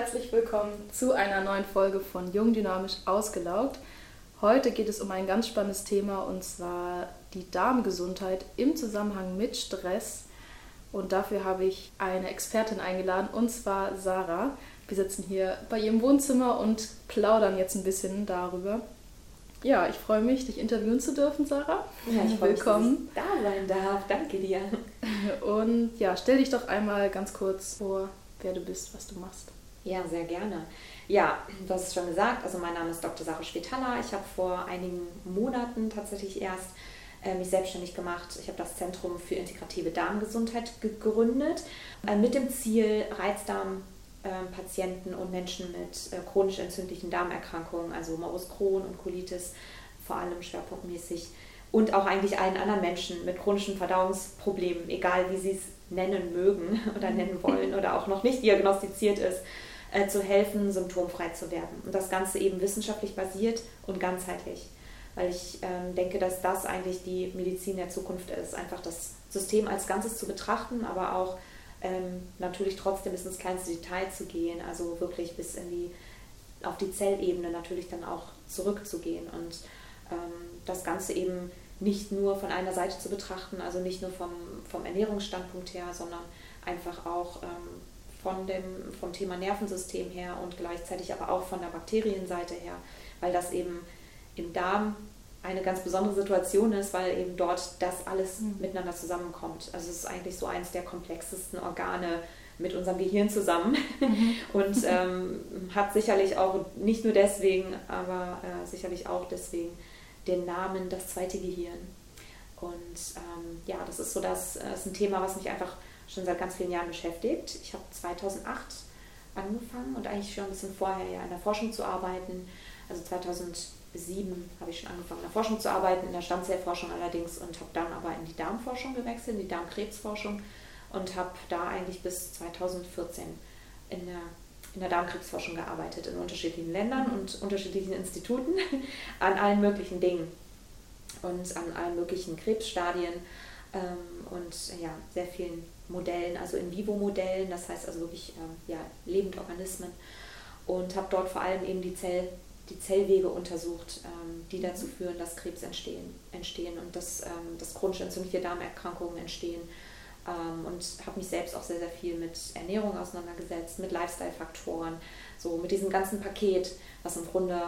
Herzlich willkommen zu einer neuen Folge von Jung Dynamisch Ausgelaugt. Heute geht es um ein ganz spannendes Thema und zwar die Darmgesundheit im Zusammenhang mit Stress. Und dafür habe ich eine Expertin eingeladen und zwar Sarah. Wir sitzen hier bei ihrem Wohnzimmer und plaudern jetzt ein bisschen darüber. Ja, ich freue mich, dich interviewen zu dürfen, Sarah. Ja, ich freue mich, dass ich da sein darf. Danke dir. Und ja, stell dich doch einmal ganz kurz vor, wer du bist, was du machst. Ja, sehr gerne. Ja, du hast es schon gesagt, also mein Name ist Dr. Sarah Schwetala. Ich habe vor einigen Monaten tatsächlich erst äh, mich selbstständig gemacht. Ich habe das Zentrum für integrative Darmgesundheit gegründet äh, mit dem Ziel, Reizdarmpatienten und Menschen mit äh, chronisch entzündlichen Darmerkrankungen, also Morbus Crohn und Colitis, vor allem schwerpunktmäßig, und auch eigentlich allen anderen Menschen mit chronischen Verdauungsproblemen, egal wie sie es nennen mögen oder nennen wollen oder auch noch nicht diagnostiziert ist, äh, zu helfen, symptomfrei zu werden. Und das Ganze eben wissenschaftlich basiert und ganzheitlich. Weil ich ähm, denke, dass das eigentlich die Medizin der Zukunft ist. Einfach das System als Ganzes zu betrachten, aber auch ähm, natürlich trotzdem bis ins kleinste Detail zu gehen, also wirklich bis in die, auf die Zellebene natürlich dann auch zurückzugehen und ähm, das Ganze eben nicht nur von einer Seite zu betrachten, also nicht nur vom, vom Ernährungsstandpunkt her, sondern einfach auch ähm, von dem, vom Thema Nervensystem her und gleichzeitig aber auch von der Bakterienseite her, weil das eben im Darm eine ganz besondere Situation ist, weil eben dort das alles mhm. miteinander zusammenkommt. Also es ist eigentlich so eines der komplexesten Organe mit unserem Gehirn zusammen mhm. und ähm, hat sicherlich auch nicht nur deswegen, aber äh, sicherlich auch deswegen den Namen das zweite Gehirn. Und ähm, ja, das ist so das, das äh, ist ein Thema, was mich einfach schon seit ganz vielen Jahren beschäftigt. Ich habe 2008 angefangen und eigentlich schon ein bisschen vorher ja in der Forschung zu arbeiten. Also 2007 habe ich schon angefangen in der Forschung zu arbeiten, in der Stammzellforschung allerdings und habe dann aber in die Darmforschung gewechselt, in die Darmkrebsforschung und habe da eigentlich bis 2014 in der in der Darmkrebsforschung gearbeitet, in unterschiedlichen Ländern und unterschiedlichen Instituten an allen möglichen Dingen und an allen möglichen Krebsstadien ähm, und ja, sehr vielen Modellen, also in vivo Modellen, das heißt also wirklich ähm, ja, Lebendorganismen und habe dort vor allem eben die, Zell, die Zellwege untersucht, ähm, die dazu führen, dass Krebs entstehen, entstehen und dass, ähm, dass chronisch entzündliche Darmerkrankungen entstehen und habe mich selbst auch sehr, sehr viel mit Ernährung auseinandergesetzt, mit Lifestyle-Faktoren, so mit diesem ganzen Paket, was im Grunde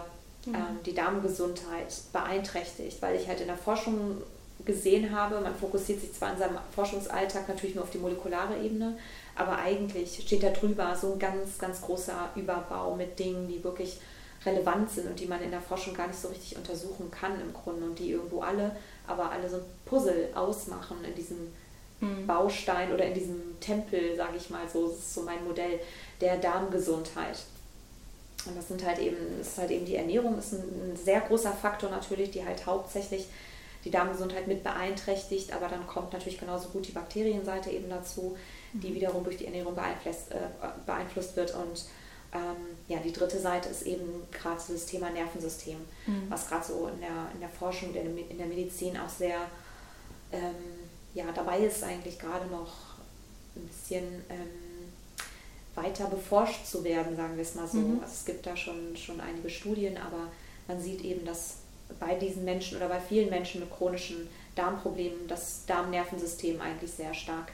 mhm. ähm, die Darmgesundheit beeinträchtigt, weil ich halt in der Forschung gesehen habe, man fokussiert sich zwar in seinem Forschungsalltag natürlich nur auf die molekulare Ebene, aber eigentlich steht da drüber so ein ganz, ganz großer Überbau mit Dingen, die wirklich relevant sind und die man in der Forschung gar nicht so richtig untersuchen kann im Grunde und die irgendwo alle, aber alle so ein Puzzle ausmachen in diesem mhm. Baustein oder in diesem Tempel, sage ich mal so, das ist so mein Modell der Darmgesundheit. Und das sind halt eben, das ist halt eben die Ernährung, ist ein, ein sehr großer Faktor natürlich, die halt hauptsächlich die Darmgesundheit mit beeinträchtigt, aber dann kommt natürlich genauso gut die Bakterienseite eben dazu, die mhm. wiederum durch die Ernährung beeinflusst, äh, beeinflusst wird. Und ähm, ja, die dritte Seite ist eben gerade so das Thema Nervensystem, mhm. was gerade so in der, in der Forschung, in der Medizin auch sehr ähm, ja, dabei ist eigentlich gerade noch ein bisschen ähm, weiter beforscht zu werden, sagen wir es mal so. Mhm. Also es gibt da schon, schon einige Studien, aber man sieht eben, dass bei diesen Menschen oder bei vielen Menschen mit chronischen Darmproblemen das Darmnervensystem eigentlich sehr stark,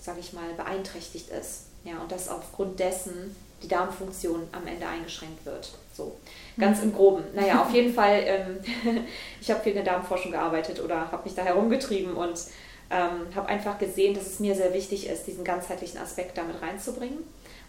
sage ich mal, beeinträchtigt ist. Ja, und dass aufgrund dessen die Darmfunktion am Ende eingeschränkt wird. So, ganz im Groben. Naja, auf jeden Fall, ähm, ich habe viel in der Darmforschung gearbeitet oder habe mich da herumgetrieben und ähm, habe einfach gesehen, dass es mir sehr wichtig ist, diesen ganzheitlichen Aspekt damit reinzubringen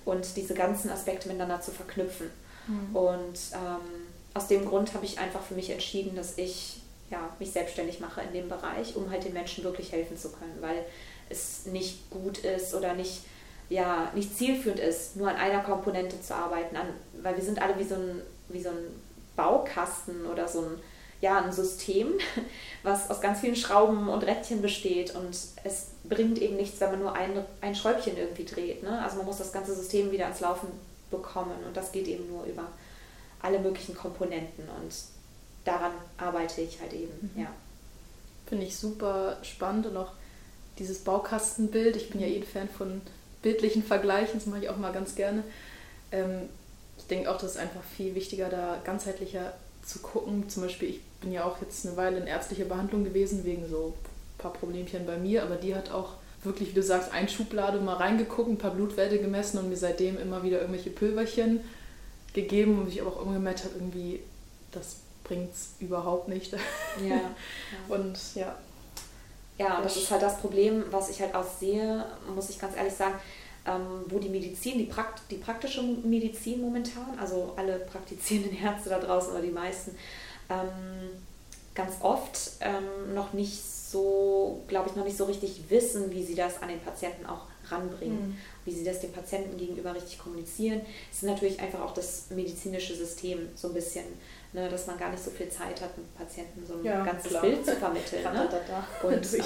und diese ganzen Aspekte miteinander zu verknüpfen. Mhm. Und ähm, aus dem Grund habe ich einfach für mich entschieden, dass ich ja, mich selbstständig mache in dem Bereich, um halt den Menschen wirklich helfen zu können, weil es nicht gut ist oder nicht, ja, nicht zielführend ist, nur an einer Komponente zu arbeiten, an, weil wir sind alle wie so ein, wie so ein Baukasten oder so ein ja, ein System, was aus ganz vielen Schrauben und Rädchen besteht und es bringt eben nichts, wenn man nur ein, ein Schräubchen irgendwie dreht. Ne? Also man muss das ganze System wieder ans Laufen bekommen und das geht eben nur über alle möglichen Komponenten und daran arbeite ich halt eben, mhm. ja. Finde ich super spannend und auch dieses Baukastenbild. Ich bin ja eh ein Fan von bildlichen Vergleichen, das mache ich auch mal ganz gerne. Ähm, ich denke auch, das ist einfach viel wichtiger, da ganzheitlicher zu gucken. Zum Beispiel, ich bin ja auch jetzt eine Weile in ärztlicher Behandlung gewesen, wegen so ein paar Problemchen bei mir, aber die hat auch wirklich, wie du sagst, ein Schublade mal reingeguckt, ein paar Blutwerte gemessen und mir seitdem immer wieder irgendwelche Pülverchen gegeben und ich aber auch irgendwann gemerkt habe, irgendwie, das bringt es überhaupt nicht. Ja, ja. Und ja. Ja, das ist halt das Problem, was ich halt auch sehe, muss ich ganz ehrlich sagen, ähm, wo die Medizin, die, Prakt die praktische Medizin momentan, also alle praktizierenden Ärzte da draußen oder die meisten, ähm, ganz oft ähm, noch nicht so, glaube ich, noch nicht so richtig wissen, wie sie das an den Patienten auch ranbringen, mhm. wie sie das dem Patienten gegenüber richtig kommunizieren. Es ist natürlich einfach auch das medizinische System so ein bisschen, ne, dass man gar nicht so viel Zeit hat, mit Patienten so ein ja, ganzes klar. Bild zu vermitteln. ne? Und ähm,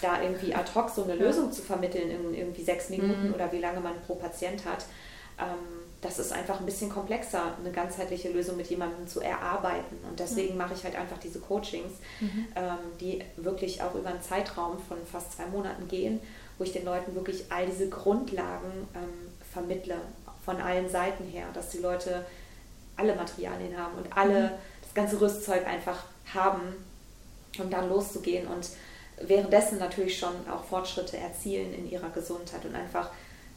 da irgendwie ad hoc so eine Lösung zu vermitteln in irgendwie sechs Minuten mhm. oder wie lange man pro Patient hat. Ähm, das ist einfach ein bisschen komplexer, eine ganzheitliche Lösung mit jemandem zu erarbeiten. Und deswegen mache ich halt einfach diese Coachings, mhm. ähm, die wirklich auch über einen Zeitraum von fast zwei Monaten gehen, wo ich den Leuten wirklich all diese Grundlagen ähm, vermittle, von allen Seiten her, dass die Leute alle Materialien haben und alle mhm. das ganze Rüstzeug einfach haben, um dann loszugehen und währenddessen natürlich schon auch Fortschritte erzielen in ihrer Gesundheit und einfach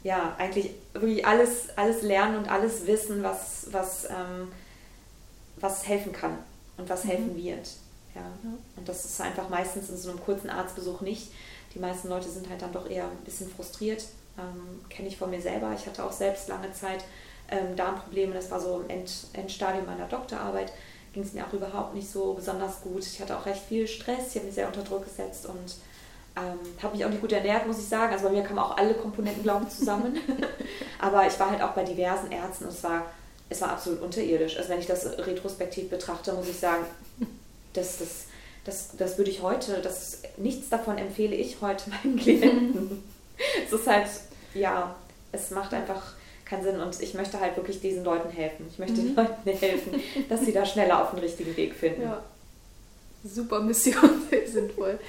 ja, eigentlich wirklich alles, alles lernen und alles wissen, was, was, ähm, was helfen kann und was mhm. helfen wird. Ja. ja. Und das ist einfach meistens in so einem kurzen Arztbesuch nicht. Die meisten Leute sind halt dann doch eher ein bisschen frustriert. Ähm, Kenne ich von mir selber. Ich hatte auch selbst lange Zeit ähm, Darmprobleme. Das war so im End, Endstadium meiner Doktorarbeit. Ging es mir auch überhaupt nicht so besonders gut. Ich hatte auch recht viel Stress. Ich habe mich sehr unter Druck gesetzt und ähm, habe mich auch nicht gut ernährt, muss ich sagen. Also bei mir kamen auch alle Komponenten, glaube ich, zusammen. Aber ich war halt auch bei diversen Ärzten und es war, es war absolut unterirdisch. Also wenn ich das retrospektiv betrachte, muss ich sagen, das, das, das, das würde ich heute, das, nichts davon empfehle ich heute meinen Klienten. es ist halt, ja, es macht einfach keinen Sinn und ich möchte halt wirklich diesen Leuten helfen. Ich möchte mhm. den Leuten helfen, dass sie da schneller auf den richtigen Weg finden. Ja. Super Mission, sehr sinnvoll.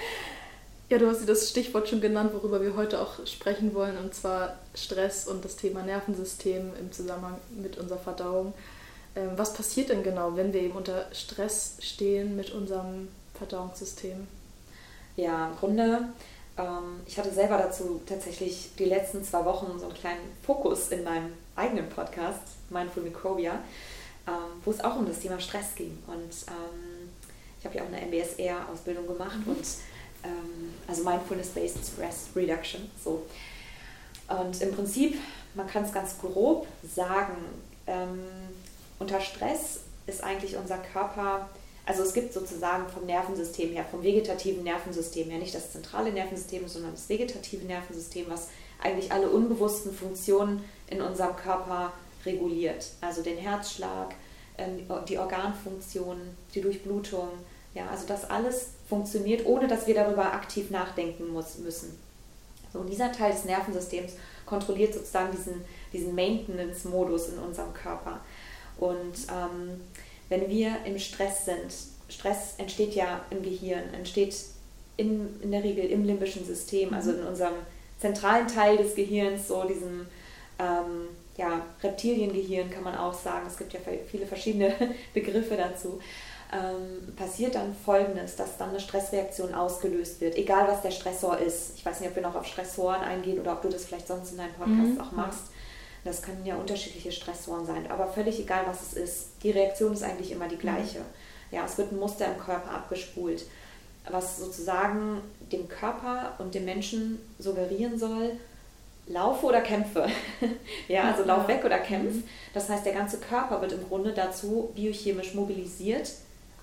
Ja, du hast das Stichwort schon genannt, worüber wir heute auch sprechen wollen, und zwar Stress und das Thema Nervensystem im Zusammenhang mit unserer Verdauung. Ähm, was passiert denn genau, wenn wir eben unter Stress stehen mit unserem Verdauungssystem? Ja, im Grunde, ähm, ich hatte selber dazu tatsächlich die letzten zwei Wochen so einen kleinen Fokus in meinem eigenen Podcast, Mindful Microbia, ähm, wo es auch um das Thema Stress ging. Und ich habe ja auch eine MBSR-Ausbildung gemacht mhm. und also Mindfulness-Based Stress Reduction. So. Und im Prinzip, man kann es ganz grob sagen, ähm, unter Stress ist eigentlich unser Körper, also es gibt sozusagen vom Nervensystem her, vom vegetativen Nervensystem her, nicht das zentrale Nervensystem, sondern das vegetative Nervensystem, was eigentlich alle unbewussten Funktionen in unserem Körper reguliert. Also den Herzschlag, ähm, die Organfunktionen, die Durchblutung, ja, also das alles funktioniert, ohne dass wir darüber aktiv nachdenken muss, müssen. So, und dieser Teil des Nervensystems kontrolliert sozusagen diesen, diesen Maintenance-Modus in unserem Körper. Und ähm, wenn wir im Stress sind, Stress entsteht ja im Gehirn, entsteht in, in der Regel im limbischen System, also mhm. in unserem zentralen Teil des Gehirns, so diesem ähm, ja, Reptiliengehirn kann man auch sagen. Es gibt ja viele verschiedene Begriffe dazu ähm, passiert dann Folgendes, dass dann eine Stressreaktion ausgelöst wird, egal was der Stressor ist. Ich weiß nicht, ob wir noch auf Stressoren eingehen oder ob du das vielleicht sonst in deinem Podcast mhm. auch machst. Das können ja unterschiedliche Stressoren sein, aber völlig egal, was es ist. Die Reaktion ist eigentlich immer die gleiche. Mhm. Ja, es wird ein Muster im Körper abgespult, was sozusagen dem Körper und dem Menschen suggerieren soll, laufe oder kämpfe. ja, also lauf weg oder kämpf. Das heißt, der ganze Körper wird im Grunde dazu biochemisch mobilisiert,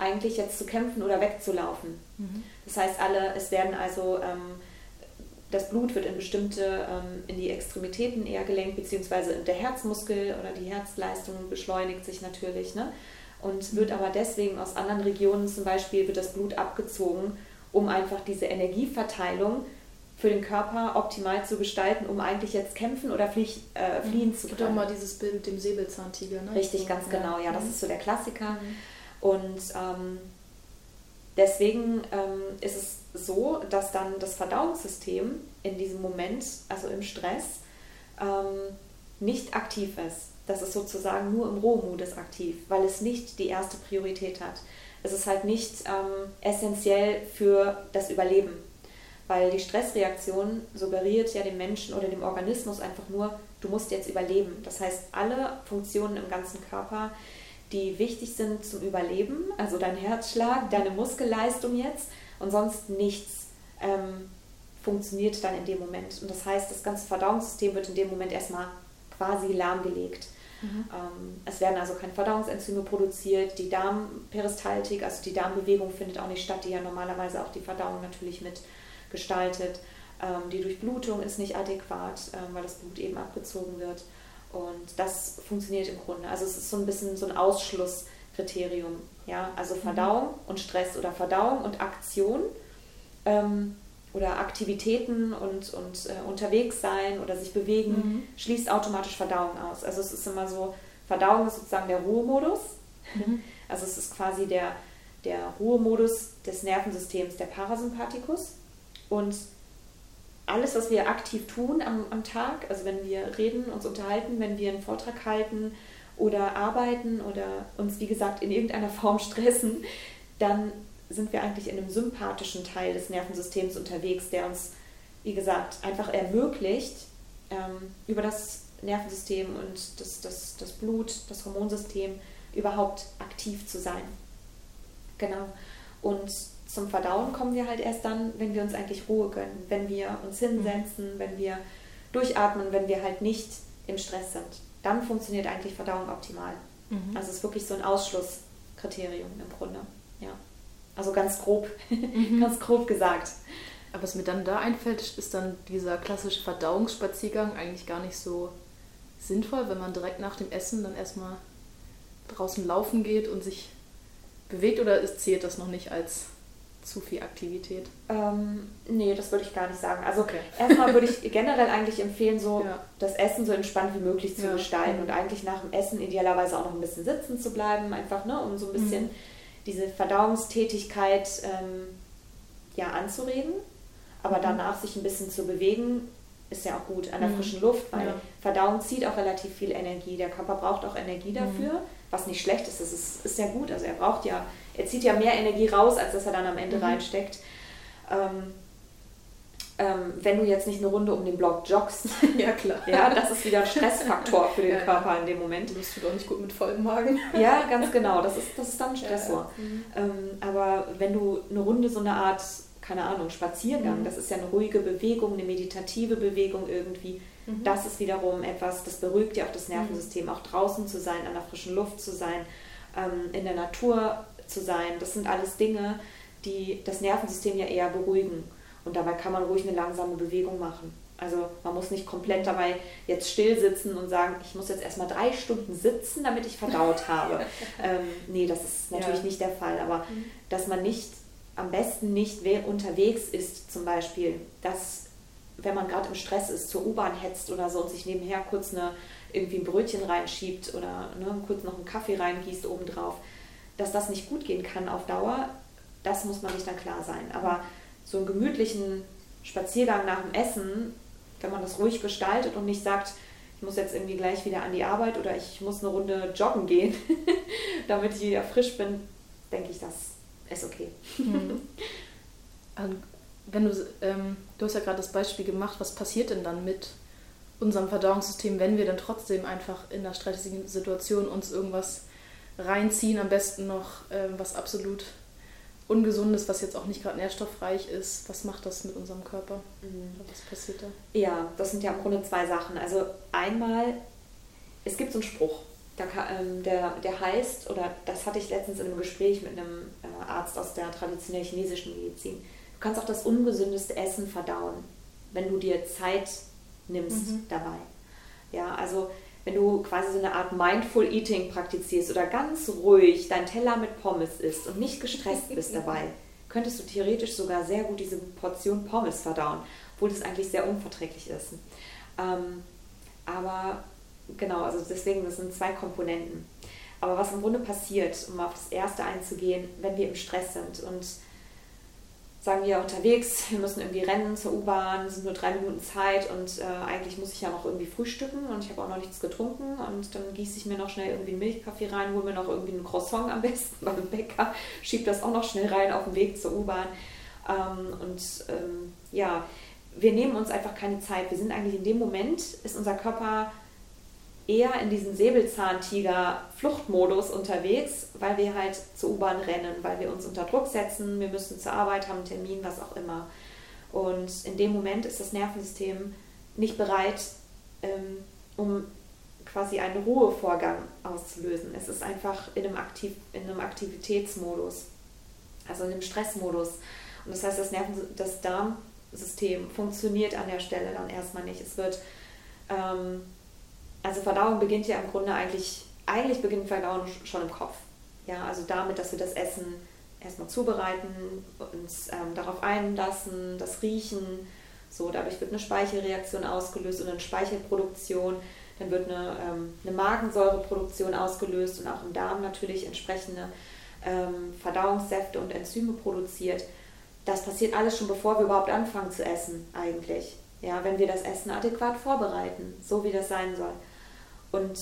eigentlich jetzt zu kämpfen oder wegzulaufen. Mhm. Das heißt, alle, es werden also, ähm, das Blut wird in bestimmte, ähm, in die Extremitäten eher gelenkt, beziehungsweise der Herzmuskel oder die Herzleistung beschleunigt sich natürlich. Ne? Und wird aber deswegen aus anderen Regionen zum Beispiel, wird das Blut abgezogen, um einfach diese Energieverteilung für den Körper optimal zu gestalten, um eigentlich jetzt kämpfen oder flie äh, fliehen mhm. zu können. Gibt auch mal dieses Bild mit dem Säbelzahntiger, ne? Richtig, ganz ja. genau. Ja, das mhm. ist so der Klassiker. Und ähm, deswegen ähm, ist es so, dass dann das Verdauungssystem in diesem Moment, also im Stress, ähm, nicht aktiv ist. Das ist sozusagen nur im Rohmodus aktiv, weil es nicht die erste Priorität hat. Es ist halt nicht ähm, essentiell für das Überleben, weil die Stressreaktion suggeriert ja dem Menschen oder dem Organismus einfach nur, du musst jetzt überleben. Das heißt, alle Funktionen im ganzen Körper, die wichtig sind zum Überleben, also dein Herzschlag, deine Muskelleistung jetzt und sonst nichts, ähm, funktioniert dann in dem Moment. Und das heißt, das ganze Verdauungssystem wird in dem Moment erstmal quasi lahmgelegt. Mhm. Ähm, es werden also keine Verdauungsenzyme produziert, die Darmperistaltik, also die Darmbewegung findet auch nicht statt, die ja normalerweise auch die Verdauung natürlich mit gestaltet. Ähm, die Durchblutung ist nicht adäquat, ähm, weil das Blut eben abgezogen wird. Und das funktioniert im Grunde. Also es ist so ein bisschen so ein Ausschlusskriterium. Ja? Also mhm. Verdauung mhm. und Stress oder Verdauung und Aktion ähm, oder Aktivitäten und, und äh, unterwegs sein oder sich bewegen, mhm. schließt automatisch Verdauung aus. Also es ist immer so, Verdauung ist sozusagen der Ruhemodus. Mhm. Also es ist quasi der, der Ruhemodus des Nervensystems, der Parasympathikus. Und alles, was wir aktiv tun am, am Tag, also wenn wir reden, uns unterhalten, wenn wir einen Vortrag halten oder arbeiten oder uns, wie gesagt, in irgendeiner Form stressen, dann sind wir eigentlich in einem sympathischen Teil des Nervensystems unterwegs, der uns, wie gesagt, einfach ermöglicht, ähm, über das Nervensystem und das, das, das Blut, das Hormonsystem überhaupt aktiv zu sein. Genau. Und zum Verdauen kommen wir halt erst dann, wenn wir uns eigentlich Ruhe gönnen, wenn wir uns hinsetzen, mhm. wenn wir durchatmen, wenn wir halt nicht im Stress sind. Dann funktioniert eigentlich Verdauung optimal. Mhm. Also es ist wirklich so ein Ausschlusskriterium im Grunde. Ja. Also ganz grob, mhm. ganz grob gesagt. Aber was mir dann da einfällt, ist dann dieser klassische Verdauungsspaziergang eigentlich gar nicht so sinnvoll, wenn man direkt nach dem Essen dann erstmal draußen laufen geht und sich bewegt oder zählt das noch nicht als zu viel Aktivität? Ähm, nee, das würde ich gar nicht sagen. Also okay. erstmal würde ich generell eigentlich empfehlen, so ja. das Essen so entspannt wie möglich zu ja. gestalten mhm. und eigentlich nach dem Essen idealerweise auch noch ein bisschen sitzen zu bleiben, einfach, ne, um so ein bisschen mhm. diese Verdauungstätigkeit ähm, ja, anzuregen. Aber mhm. danach sich ein bisschen zu bewegen, ist ja auch gut an der mhm. frischen Luft, weil ja. Verdauung zieht auch relativ viel Energie. Der Körper braucht auch Energie dafür, mhm. was nicht schlecht ist. Das ist, ist ja gut. Also er braucht ja er zieht ja mehr Energie raus, als dass er dann am Ende mhm. reinsteckt. Ähm, ähm, wenn du jetzt nicht eine Runde um den Block joggst, ja klar, ja, das ist wieder ein Stressfaktor für den ja, Körper in dem Moment. Du bist doch nicht gut mit vollem Magen. Ja, ganz genau, das ist, das ist dann ein Stressor. Ja, mhm. ähm, aber wenn du eine Runde so eine Art, keine Ahnung, Spaziergang, mhm. das ist ja eine ruhige Bewegung, eine meditative Bewegung irgendwie, mhm. das ist wiederum etwas, das beruhigt ja auch das Nervensystem, auch draußen zu sein, an der frischen Luft zu sein, ähm, in der Natur zu sein. Das sind alles Dinge, die das Nervensystem ja eher beruhigen. Und dabei kann man ruhig eine langsame Bewegung machen. Also man muss nicht komplett dabei jetzt still sitzen und sagen, ich muss jetzt erstmal drei Stunden sitzen, damit ich verdaut habe. ähm, nee, das ist natürlich ja. nicht der Fall. Aber mhm. dass man nicht, am besten nicht unterwegs ist zum Beispiel, dass wenn man gerade im Stress ist, zur U-Bahn hetzt oder so und sich nebenher kurz eine, irgendwie ein Brötchen reinschiebt oder ne, kurz noch einen Kaffee reingießt obendrauf, dass das nicht gut gehen kann auf Dauer, das muss man sich dann klar sein. Aber so einen gemütlichen Spaziergang nach dem Essen, wenn man das ruhig gestaltet und nicht sagt, ich muss jetzt irgendwie gleich wieder an die Arbeit oder ich muss eine Runde joggen gehen, damit ich wieder frisch bin, denke ich, das ist okay. Mhm. Wenn du, ähm, du hast ja gerade das Beispiel gemacht, was passiert denn dann mit unserem Verdauungssystem, wenn wir dann trotzdem einfach in einer stressigen Situation uns irgendwas reinziehen, am besten noch äh, was absolut Ungesundes, was jetzt auch nicht gerade nährstoffreich ist. Was macht das mit unserem Körper? Mhm. Was passiert da? Ja, das sind ja im Grunde zwei Sachen. Also einmal, es gibt so einen Spruch, der, ähm, der, der heißt, oder das hatte ich letztens in einem Gespräch mit einem äh, Arzt aus der traditionellen chinesischen Medizin, du kannst auch das ungesündeste Essen verdauen, wenn du dir Zeit nimmst mhm. dabei. Ja, also wenn du quasi so eine Art Mindful Eating praktizierst oder ganz ruhig dein Teller mit Pommes isst und nicht gestresst bist dabei, könntest du theoretisch sogar sehr gut diese Portion Pommes verdauen, obwohl das eigentlich sehr unverträglich ist. Ähm, aber genau, also deswegen, das sind zwei Komponenten. Aber was im Grunde passiert, um auf das erste einzugehen, wenn wir im Stress sind und sagen wir unterwegs, wir müssen irgendwie rennen zur U-Bahn, sind nur drei Minuten Zeit und äh, eigentlich muss ich ja noch irgendwie frühstücken und ich habe auch noch nichts getrunken und dann gieße ich mir noch schnell irgendwie einen Milchkaffee rein, hole mir noch irgendwie einen Croissant am besten beim Bäcker, schiebe das auch noch schnell rein auf dem Weg zur U-Bahn ähm, und ähm, ja, wir nehmen uns einfach keine Zeit. Wir sind eigentlich in dem Moment, ist unser Körper eher in diesem Säbelzahntiger-Fluchtmodus unterwegs, weil wir halt zur U-Bahn rennen, weil wir uns unter Druck setzen, wir müssen zur Arbeit, haben einen Termin, was auch immer. Und in dem Moment ist das Nervensystem nicht bereit, ähm, um quasi einen Ruhevorgang auszulösen. Es ist einfach in einem, Aktiv in einem Aktivitätsmodus, also in einem Stressmodus. Und das heißt, das, Nerven das Darmsystem funktioniert an der Stelle dann erstmal nicht. Es wird ähm, also Verdauung beginnt ja im Grunde eigentlich, eigentlich beginnt Verdauung schon im Kopf. Ja, also damit, dass wir das Essen erstmal zubereiten, uns ähm, darauf einlassen, das Riechen. So, dadurch wird eine Speichelreaktion ausgelöst und eine Speichelproduktion. Dann wird eine, ähm, eine Magensäureproduktion ausgelöst und auch im Darm natürlich entsprechende ähm, Verdauungssäfte und Enzyme produziert. Das passiert alles schon bevor wir überhaupt anfangen zu essen, eigentlich. Ja, wenn wir das Essen adäquat vorbereiten, so wie das sein soll. Und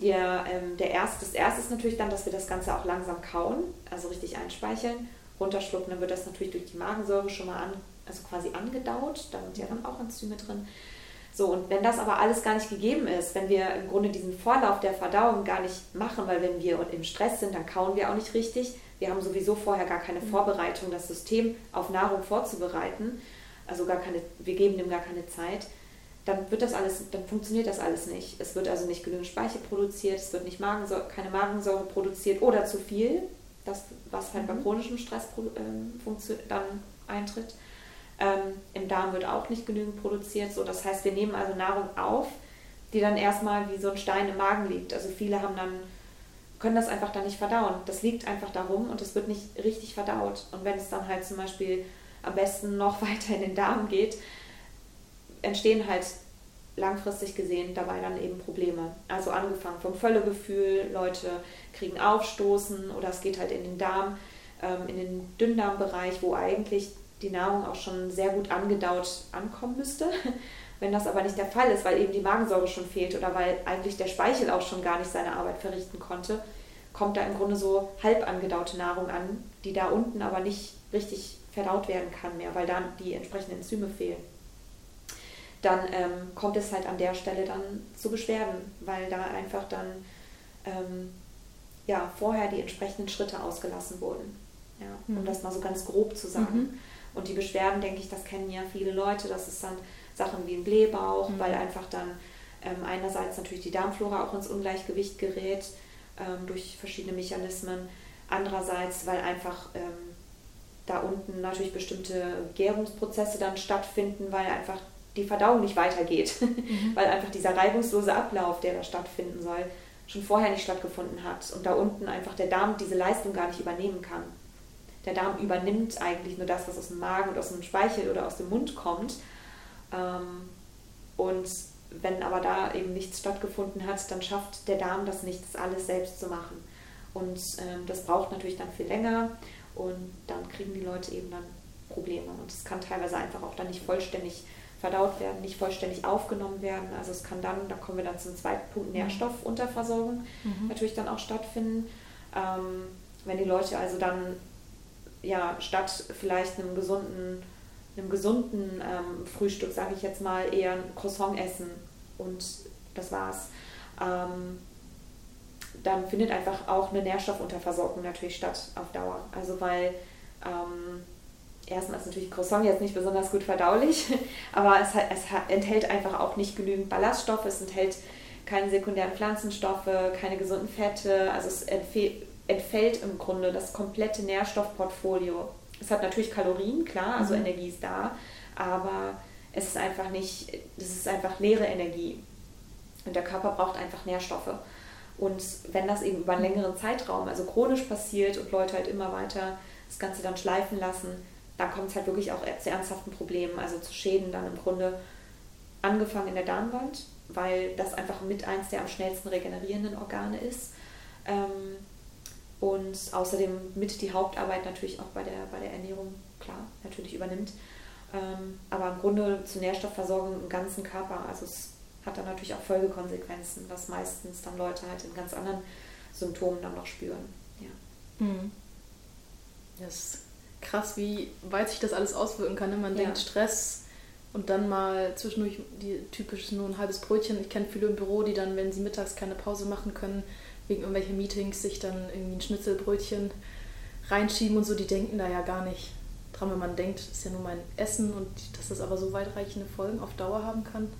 der, ähm, der erste, das erste ist natürlich dann, dass wir das Ganze auch langsam kauen, also richtig einspeicheln, runterschlucken. Dann wird das natürlich durch die Magensäure schon mal an, also quasi angedaut. Da sind ja dann auch Enzyme drin. So, und wenn das aber alles gar nicht gegeben ist, wenn wir im Grunde diesen Vorlauf der Verdauung gar nicht machen, weil wenn wir im Stress sind, dann kauen wir auch nicht richtig. Wir haben sowieso vorher gar keine mhm. Vorbereitung, das System auf Nahrung vorzubereiten. Also gar keine, wir geben dem gar keine Zeit dann wird das alles, dann funktioniert das alles nicht. Es wird also nicht genügend Speichel produziert, es wird nicht Magensäure, keine Magensäure produziert oder zu viel, das, was halt bei mhm. chronischem Stress äh, dann eintritt. Ähm, Im Darm wird auch nicht genügend produziert. So, das heißt, wir nehmen also Nahrung auf, die dann erstmal wie so ein Stein im Magen liegt. Also viele haben dann, können das einfach dann nicht verdauen. Das liegt einfach darum und es wird nicht richtig verdaut. Und wenn es dann halt zum Beispiel am besten noch weiter in den Darm geht, entstehen halt langfristig gesehen dabei dann eben Probleme. Also angefangen vom Völlegefühl, Leute kriegen Aufstoßen oder es geht halt in den Darm, ähm, in den Dünndarmbereich, wo eigentlich die Nahrung auch schon sehr gut angedaut ankommen müsste. Wenn das aber nicht der Fall ist, weil eben die Magensäure schon fehlt oder weil eigentlich der Speichel auch schon gar nicht seine Arbeit verrichten konnte, kommt da im Grunde so halb angedaute Nahrung an, die da unten aber nicht richtig verdaut werden kann mehr, weil dann die entsprechenden Enzyme fehlen dann ähm, kommt es halt an der Stelle dann zu Beschwerden, weil da einfach dann ähm, ja, vorher die entsprechenden Schritte ausgelassen wurden. Ja, mhm. Um das mal so ganz grob zu sagen. Mhm. Und die Beschwerden, denke ich, das kennen ja viele Leute. Das ist dann Sachen wie ein Blähbauch, mhm. weil einfach dann ähm, einerseits natürlich die Darmflora auch ins Ungleichgewicht gerät ähm, durch verschiedene Mechanismen. Andererseits, weil einfach ähm, da unten natürlich bestimmte Gärungsprozesse dann stattfinden, weil einfach die Verdauung nicht weitergeht, mhm. weil einfach dieser reibungslose Ablauf, der da stattfinden soll, schon vorher nicht stattgefunden hat und da unten einfach der Darm diese Leistung gar nicht übernehmen kann. Der Darm übernimmt eigentlich nur das, was aus dem Magen und aus dem Speichel oder aus dem Mund kommt. Ähm, und wenn aber da eben nichts stattgefunden hat, dann schafft der Darm das nicht, das alles selbst zu machen. Und ähm, das braucht natürlich dann viel länger und dann kriegen die Leute eben dann Probleme. Und es kann teilweise einfach auch dann nicht vollständig verdaut werden, nicht vollständig aufgenommen werden. Also es kann dann, da kommen wir dann zum zweiten Punkt, mhm. Nährstoffunterversorgung mhm. natürlich dann auch stattfinden. Ähm, wenn die Leute also dann ja statt vielleicht einem gesunden, einem gesunden ähm, Frühstück, sage ich jetzt mal, eher ein Croissant essen und das war's. Ähm, dann findet einfach auch eine Nährstoffunterversorgung natürlich statt auf Dauer. Also weil ähm, erstmal ist natürlich Croissant jetzt nicht besonders gut verdaulich, aber es, es enthält einfach auch nicht genügend Ballaststoffe, es enthält keine sekundären Pflanzenstoffe, keine gesunden Fette, also es entfällt im Grunde das komplette Nährstoffportfolio. Es hat natürlich Kalorien, klar, also mhm. Energie ist da, aber es ist einfach nicht, es ist einfach leere Energie. Und der Körper braucht einfach Nährstoffe. Und wenn das eben über einen längeren Zeitraum, also chronisch passiert und Leute halt immer weiter das Ganze dann schleifen lassen, da kommt es halt wirklich auch zu ernsthaften Problemen, also zu Schäden dann im Grunde angefangen in der Darmwand, weil das einfach mit eins der am schnellsten regenerierenden Organe ist. Ähm, und außerdem mit die Hauptarbeit natürlich auch bei der, bei der Ernährung, klar, natürlich übernimmt. Ähm, aber im Grunde zur Nährstoffversorgung im ganzen Körper. Also es hat dann natürlich auch Folgekonsequenzen, was meistens dann Leute halt in ganz anderen Symptomen dann noch spüren. Ja. Mhm. Das krass, wie weit sich das alles auswirken kann. Ne? Man ja. denkt Stress und dann mal zwischendurch die typisch nur ein halbes Brötchen. Ich kenne viele im Büro, die dann, wenn sie mittags keine Pause machen können, wegen irgendwelchen Meetings sich dann irgendwie ein Schnitzelbrötchen reinschieben und so, die denken da ja gar nicht dran, wenn man denkt, das ist ja nur mein Essen und dass das aber so weitreichende Folgen auf Dauer haben kann.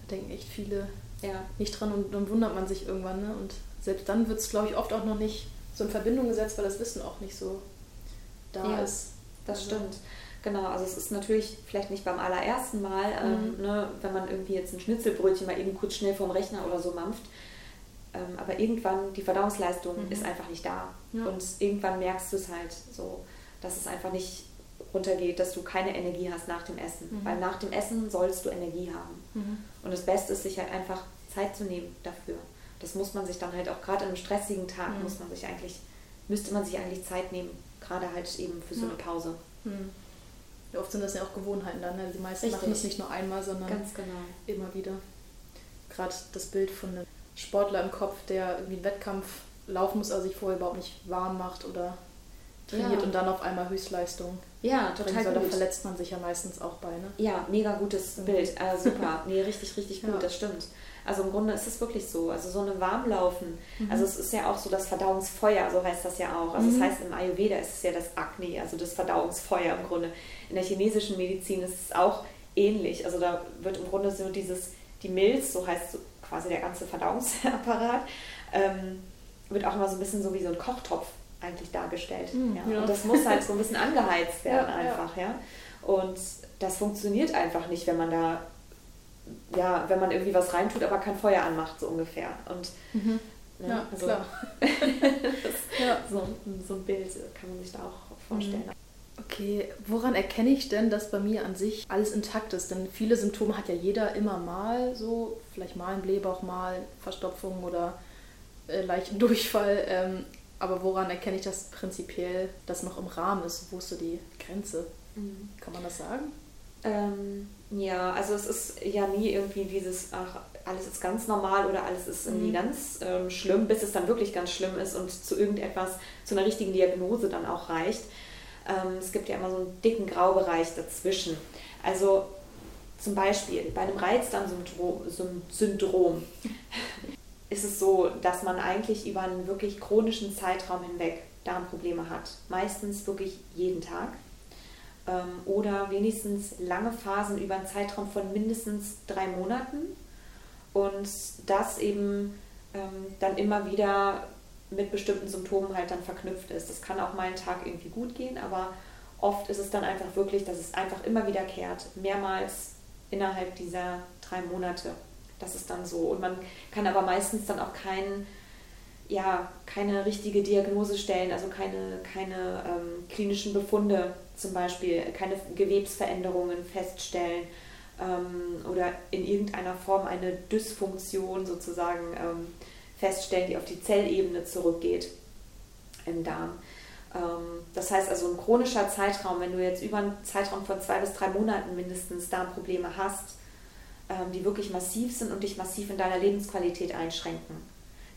Da denken echt viele ja. nicht dran und dann wundert man sich irgendwann. Ne? Und selbst dann wird es, glaube ich, oft auch noch nicht so in Verbindung gesetzt, weil das Wissen auch nicht so da ja, ist. Das also. stimmt. Genau, also es ist natürlich vielleicht nicht beim allerersten Mal, ähm, mhm. ne, wenn man irgendwie jetzt ein Schnitzelbrötchen mal eben kurz schnell vom Rechner oder so mampft, ähm, aber irgendwann, die Verdauungsleistung mhm. ist einfach nicht da. Ja. Und irgendwann merkst du es halt so, dass es einfach nicht runtergeht, dass du keine Energie hast nach dem Essen. Mhm. Weil nach dem Essen sollst du Energie haben. Mhm. Und das Beste ist, sich halt einfach Zeit zu nehmen dafür. Das muss man sich dann halt auch gerade an einem stressigen Tag mhm. muss man sich eigentlich, müsste man sich eigentlich Zeit nehmen, gerade halt eben für so eine Pause. Mhm. Ja, oft sind das ja auch Gewohnheiten dann. Ne? Die meisten Richtig. machen es nicht nur einmal, sondern genau. immer wieder. Gerade das Bild von einem Sportler im Kopf, der irgendwie einen Wettkampf laufen muss, also sich vorher überhaupt nicht warm macht oder trainiert ja. und dann auf einmal Höchstleistung ja, total soll. Da verletzt man sich ja meistens auch bei, ne? Ja, mega gutes mhm. Bild. Äh, super. nee, richtig, richtig gut, ja. das stimmt. Also im Grunde ist es wirklich so. Also so eine Warmlaufen. Mhm. Also es ist ja auch so das Verdauungsfeuer, so heißt das ja auch. Also mhm. das heißt im Ayurveda ist es ja das Agni, also das Verdauungsfeuer im Grunde. In der chinesischen Medizin ist es auch ähnlich. Also da wird im Grunde so dieses, die Milz, so heißt so quasi der ganze Verdauungsapparat, ähm, wird auch immer so ein bisschen so wie so ein Kochtopf eigentlich dargestellt. Mhm, ja. Und das muss halt so ein bisschen angeheizt werden ja, einfach, ja. Und das funktioniert einfach nicht, wenn man da, ja, wenn man irgendwie was reintut, aber kein Feuer anmacht, so ungefähr. Und mhm. ne, ja, also, klar. ja. So, so ein Bild kann man sich da auch vorstellen. Mhm. Okay, woran erkenne ich denn, dass bei mir an sich alles intakt ist? Denn viele Symptome hat ja jeder immer mal so, vielleicht mal ein Blähbauch, mal Verstopfung oder äh, leichten Durchfall. Ähm, aber woran erkenne ich das prinzipiell, dass noch im Rahmen ist? Wo ist so die Grenze? Mhm. Kann man das sagen? Ähm, ja, also es ist ja nie irgendwie dieses, ach, alles ist ganz normal oder alles ist irgendwie mhm. ganz ähm, schlimm, bis es dann wirklich ganz schlimm ist und zu irgendetwas, zu einer richtigen Diagnose dann auch reicht. Ähm, es gibt ja immer so einen dicken Graubereich dazwischen. Also zum Beispiel bei einem Reizdarmsyndrom ist es so, dass man eigentlich über einen wirklich chronischen Zeitraum hinweg Darmprobleme hat. Meistens wirklich jeden Tag. Ähm, oder wenigstens lange Phasen über einen Zeitraum von mindestens drei Monaten. Und das eben ähm, dann immer wieder mit bestimmten Symptomen halt dann verknüpft ist. Das kann auch mal einen Tag irgendwie gut gehen, aber oft ist es dann einfach wirklich, dass es einfach immer wiederkehrt, mehrmals innerhalb dieser drei Monate. Das ist dann so. Und man kann aber meistens dann auch kein, ja, keine richtige Diagnose stellen, also keine, keine ähm, klinischen Befunde zum Beispiel, keine Gewebsveränderungen feststellen ähm, oder in irgendeiner Form eine Dysfunktion sozusagen ähm, feststellen, die auf die Zellebene zurückgeht im Darm. Ähm, das heißt also ein chronischer Zeitraum, wenn du jetzt über einen Zeitraum von zwei bis drei Monaten mindestens Darmprobleme hast, ähm, die wirklich massiv sind und dich massiv in deiner Lebensqualität einschränken,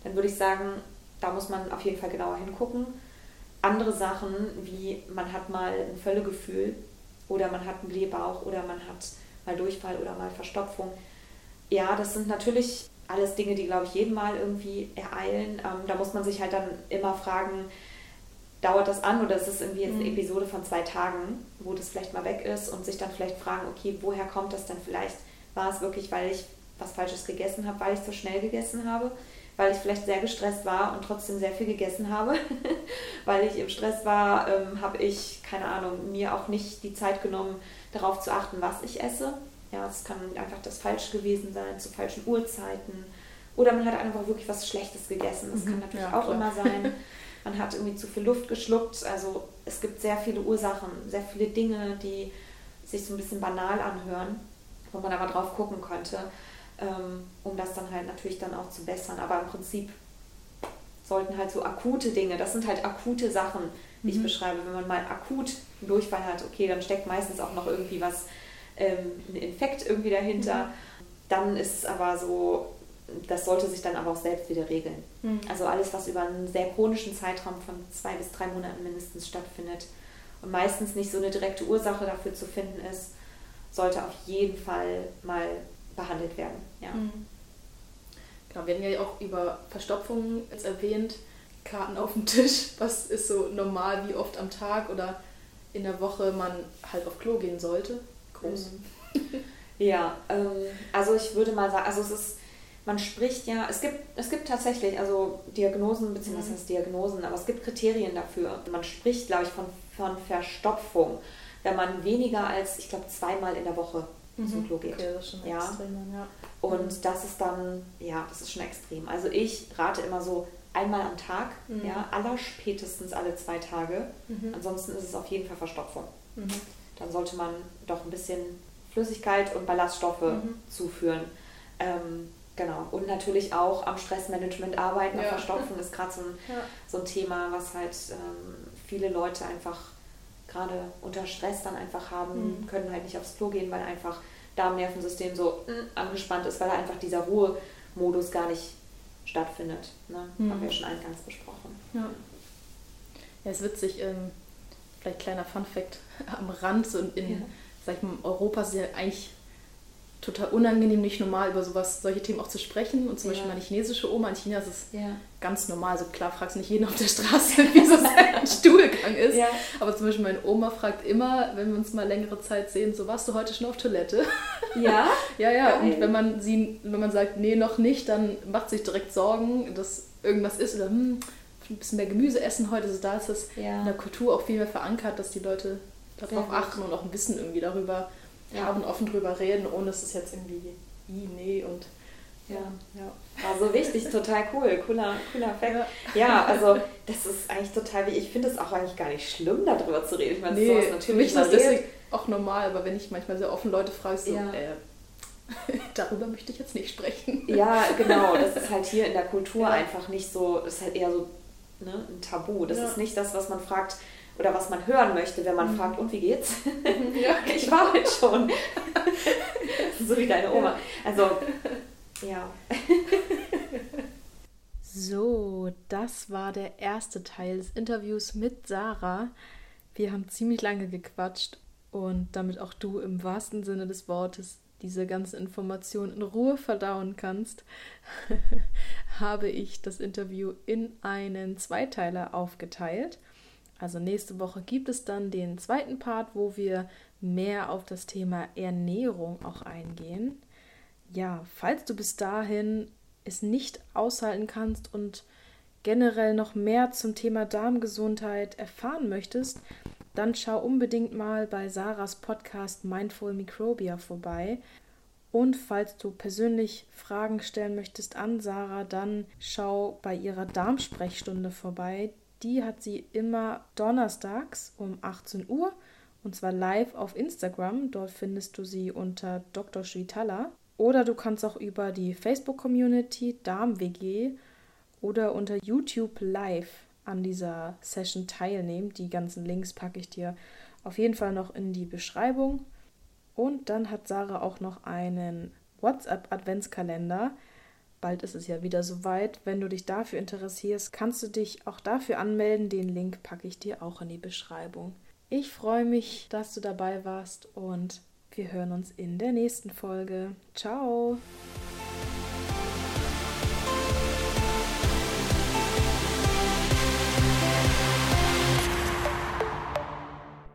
dann würde ich sagen, da muss man auf jeden Fall genauer hingucken. Andere Sachen, wie man hat mal ein Völlegefühl oder man hat einen Blähbauch oder man hat mal Durchfall oder mal Verstopfung. Ja, das sind natürlich alles Dinge, die, glaube ich, jeden Mal irgendwie ereilen. Ähm, da muss man sich halt dann immer fragen, dauert das an oder ist es irgendwie jetzt eine mhm. Episode von zwei Tagen, wo das vielleicht mal weg ist und sich dann vielleicht fragen, okay, woher kommt das denn vielleicht? War es wirklich, weil ich was Falsches gegessen habe, weil ich so schnell gegessen habe, weil ich vielleicht sehr gestresst war und trotzdem sehr viel gegessen habe, weil ich im Stress war, ähm, habe ich, keine Ahnung, mir auch nicht die Zeit genommen, darauf zu achten, was ich esse ja, es kann einfach das falsch gewesen sein, zu falschen Uhrzeiten. Oder man hat einfach wirklich was Schlechtes gegessen. Das kann mhm. natürlich ja, auch immer sein. Man hat irgendwie zu viel Luft geschluckt. Also es gibt sehr viele Ursachen, sehr viele Dinge, die sich so ein bisschen banal anhören, wo man aber drauf gucken könnte, ähm, um das dann halt natürlich dann auch zu bessern. Aber im Prinzip sollten halt so akute Dinge, das sind halt akute Sachen, die mhm. ich beschreibe. Wenn man mal akut einen Durchfall hat, okay, dann steckt meistens auch noch irgendwie was, ähm, ein Infekt irgendwie dahinter. Mhm. Dann ist es aber so, das sollte sich dann aber auch selbst wieder regeln. Mhm. Also alles, was über einen sehr chronischen Zeitraum von zwei bis drei Monaten mindestens stattfindet und meistens nicht so eine direkte Ursache dafür zu finden ist, sollte auf jeden Fall mal behandelt werden. Ja. Mhm. Genau, wir hatten ja auch über Verstopfungen jetzt erwähnt, Karten auf dem Tisch. Was ist so normal, wie oft am Tag oder in der Woche man halt auf Klo gehen sollte? Groß. Mhm. ja, ähm, also ich würde mal sagen, also es ist, man spricht ja, es gibt, es gibt tatsächlich also Diagnosen, beziehungsweise mhm. Diagnosen, aber es gibt Kriterien dafür. Man spricht, glaube ich, von, von Verstopfung, wenn man weniger als, ich glaube, zweimal in der Woche mhm. zum Klo geht. Okay, das ist ja. extrem, ja. Und mhm. das ist dann, ja, das ist schon extrem. Also ich rate immer so einmal am Tag, mhm. ja, aller spätestens alle zwei Tage. Mhm. Ansonsten ist es auf jeden Fall Verstopfung. Mhm. Dann sollte man doch ein bisschen Flüssigkeit und Ballaststoffe mhm. zuführen. Ähm, genau. Und natürlich auch am Stressmanagement arbeiten. Ja. Verstopfen ist gerade so, ein, ja. so ein Thema, was halt ähm, viele Leute einfach gerade unter Stress dann einfach haben, mhm. können halt nicht aufs Klo gehen, weil einfach Darmnervensystem so mm, angespannt ist, weil da einfach dieser Ruhemodus gar nicht stattfindet. Ne? Mhm. Haben wir ja schon eingangs besprochen. Ja, ja ist witzig, ähm, vielleicht kleiner Fun-Fact am Rand, so in, ja. sag ich mal, Europa ist ja eigentlich total unangenehm, nicht normal über sowas, solche Themen auch zu sprechen. Und zum ja. Beispiel meine chinesische Oma in China ist es ja. ganz normal. Also klar fragst du nicht jeden auf der Straße, wie so sein Stuhlgang ist. Ja. Aber zum Beispiel meine Oma fragt immer, wenn wir uns mal längere Zeit sehen, so warst du heute schon auf Toilette? Ja. ja, ja. Geil. Und wenn man sie, wenn man sagt, nee, noch nicht, dann macht sich direkt Sorgen, dass irgendwas ist oder hm, ein bisschen mehr Gemüse essen heute. Also da ist es in der Kultur auch viel mehr verankert, dass die Leute darauf achten und auch ein Wissen irgendwie darüber ja. haben, offen drüber reden, ohne dass es jetzt irgendwie i, nee und ja, ja. War so wichtig, total cool, cooler, cooler Fact. Ja. ja. also das ist eigentlich total, ich finde es auch eigentlich gar nicht schlimm, darüber zu reden. Ich meine, nee, sowas natürlich für mich ist das deswegen auch normal, aber wenn ich manchmal sehr offen Leute frage, so, ja. äh, darüber möchte ich jetzt nicht sprechen. Ja, genau, das ist halt hier in der Kultur einfach nicht so, das ist halt eher so ne, ein Tabu. Das ist nicht das, was man fragt, oder was man hören möchte, wenn man mhm. fragt, und wie geht's? Ja, ich war halt schon. so wie deine Oma. Also, ja. So, das war der erste Teil des Interviews mit Sarah. Wir haben ziemlich lange gequatscht und damit auch du im wahrsten Sinne des Wortes diese ganze Information in Ruhe verdauen kannst, habe ich das Interview in einen Zweiteiler aufgeteilt. Also nächste Woche gibt es dann den zweiten Part, wo wir mehr auf das Thema Ernährung auch eingehen. Ja, falls du bis dahin es nicht aushalten kannst und generell noch mehr zum Thema Darmgesundheit erfahren möchtest, dann schau unbedingt mal bei Sarahs Podcast Mindful Microbia vorbei. Und falls du persönlich Fragen stellen möchtest an Sarah, dann schau bei ihrer Darmsprechstunde vorbei die hat sie immer donnerstags um 18 Uhr und zwar live auf Instagram. Dort findest du sie unter Dr. Schwitala. Oder du kannst auch über die Facebook-Community DarmWG oder unter YouTube live an dieser Session teilnehmen. Die ganzen Links packe ich dir auf jeden Fall noch in die Beschreibung. Und dann hat Sarah auch noch einen WhatsApp-Adventskalender Bald ist es ja wieder soweit. Wenn du dich dafür interessierst, kannst du dich auch dafür anmelden. Den Link packe ich dir auch in die Beschreibung. Ich freue mich, dass du dabei warst und wir hören uns in der nächsten Folge. Ciao!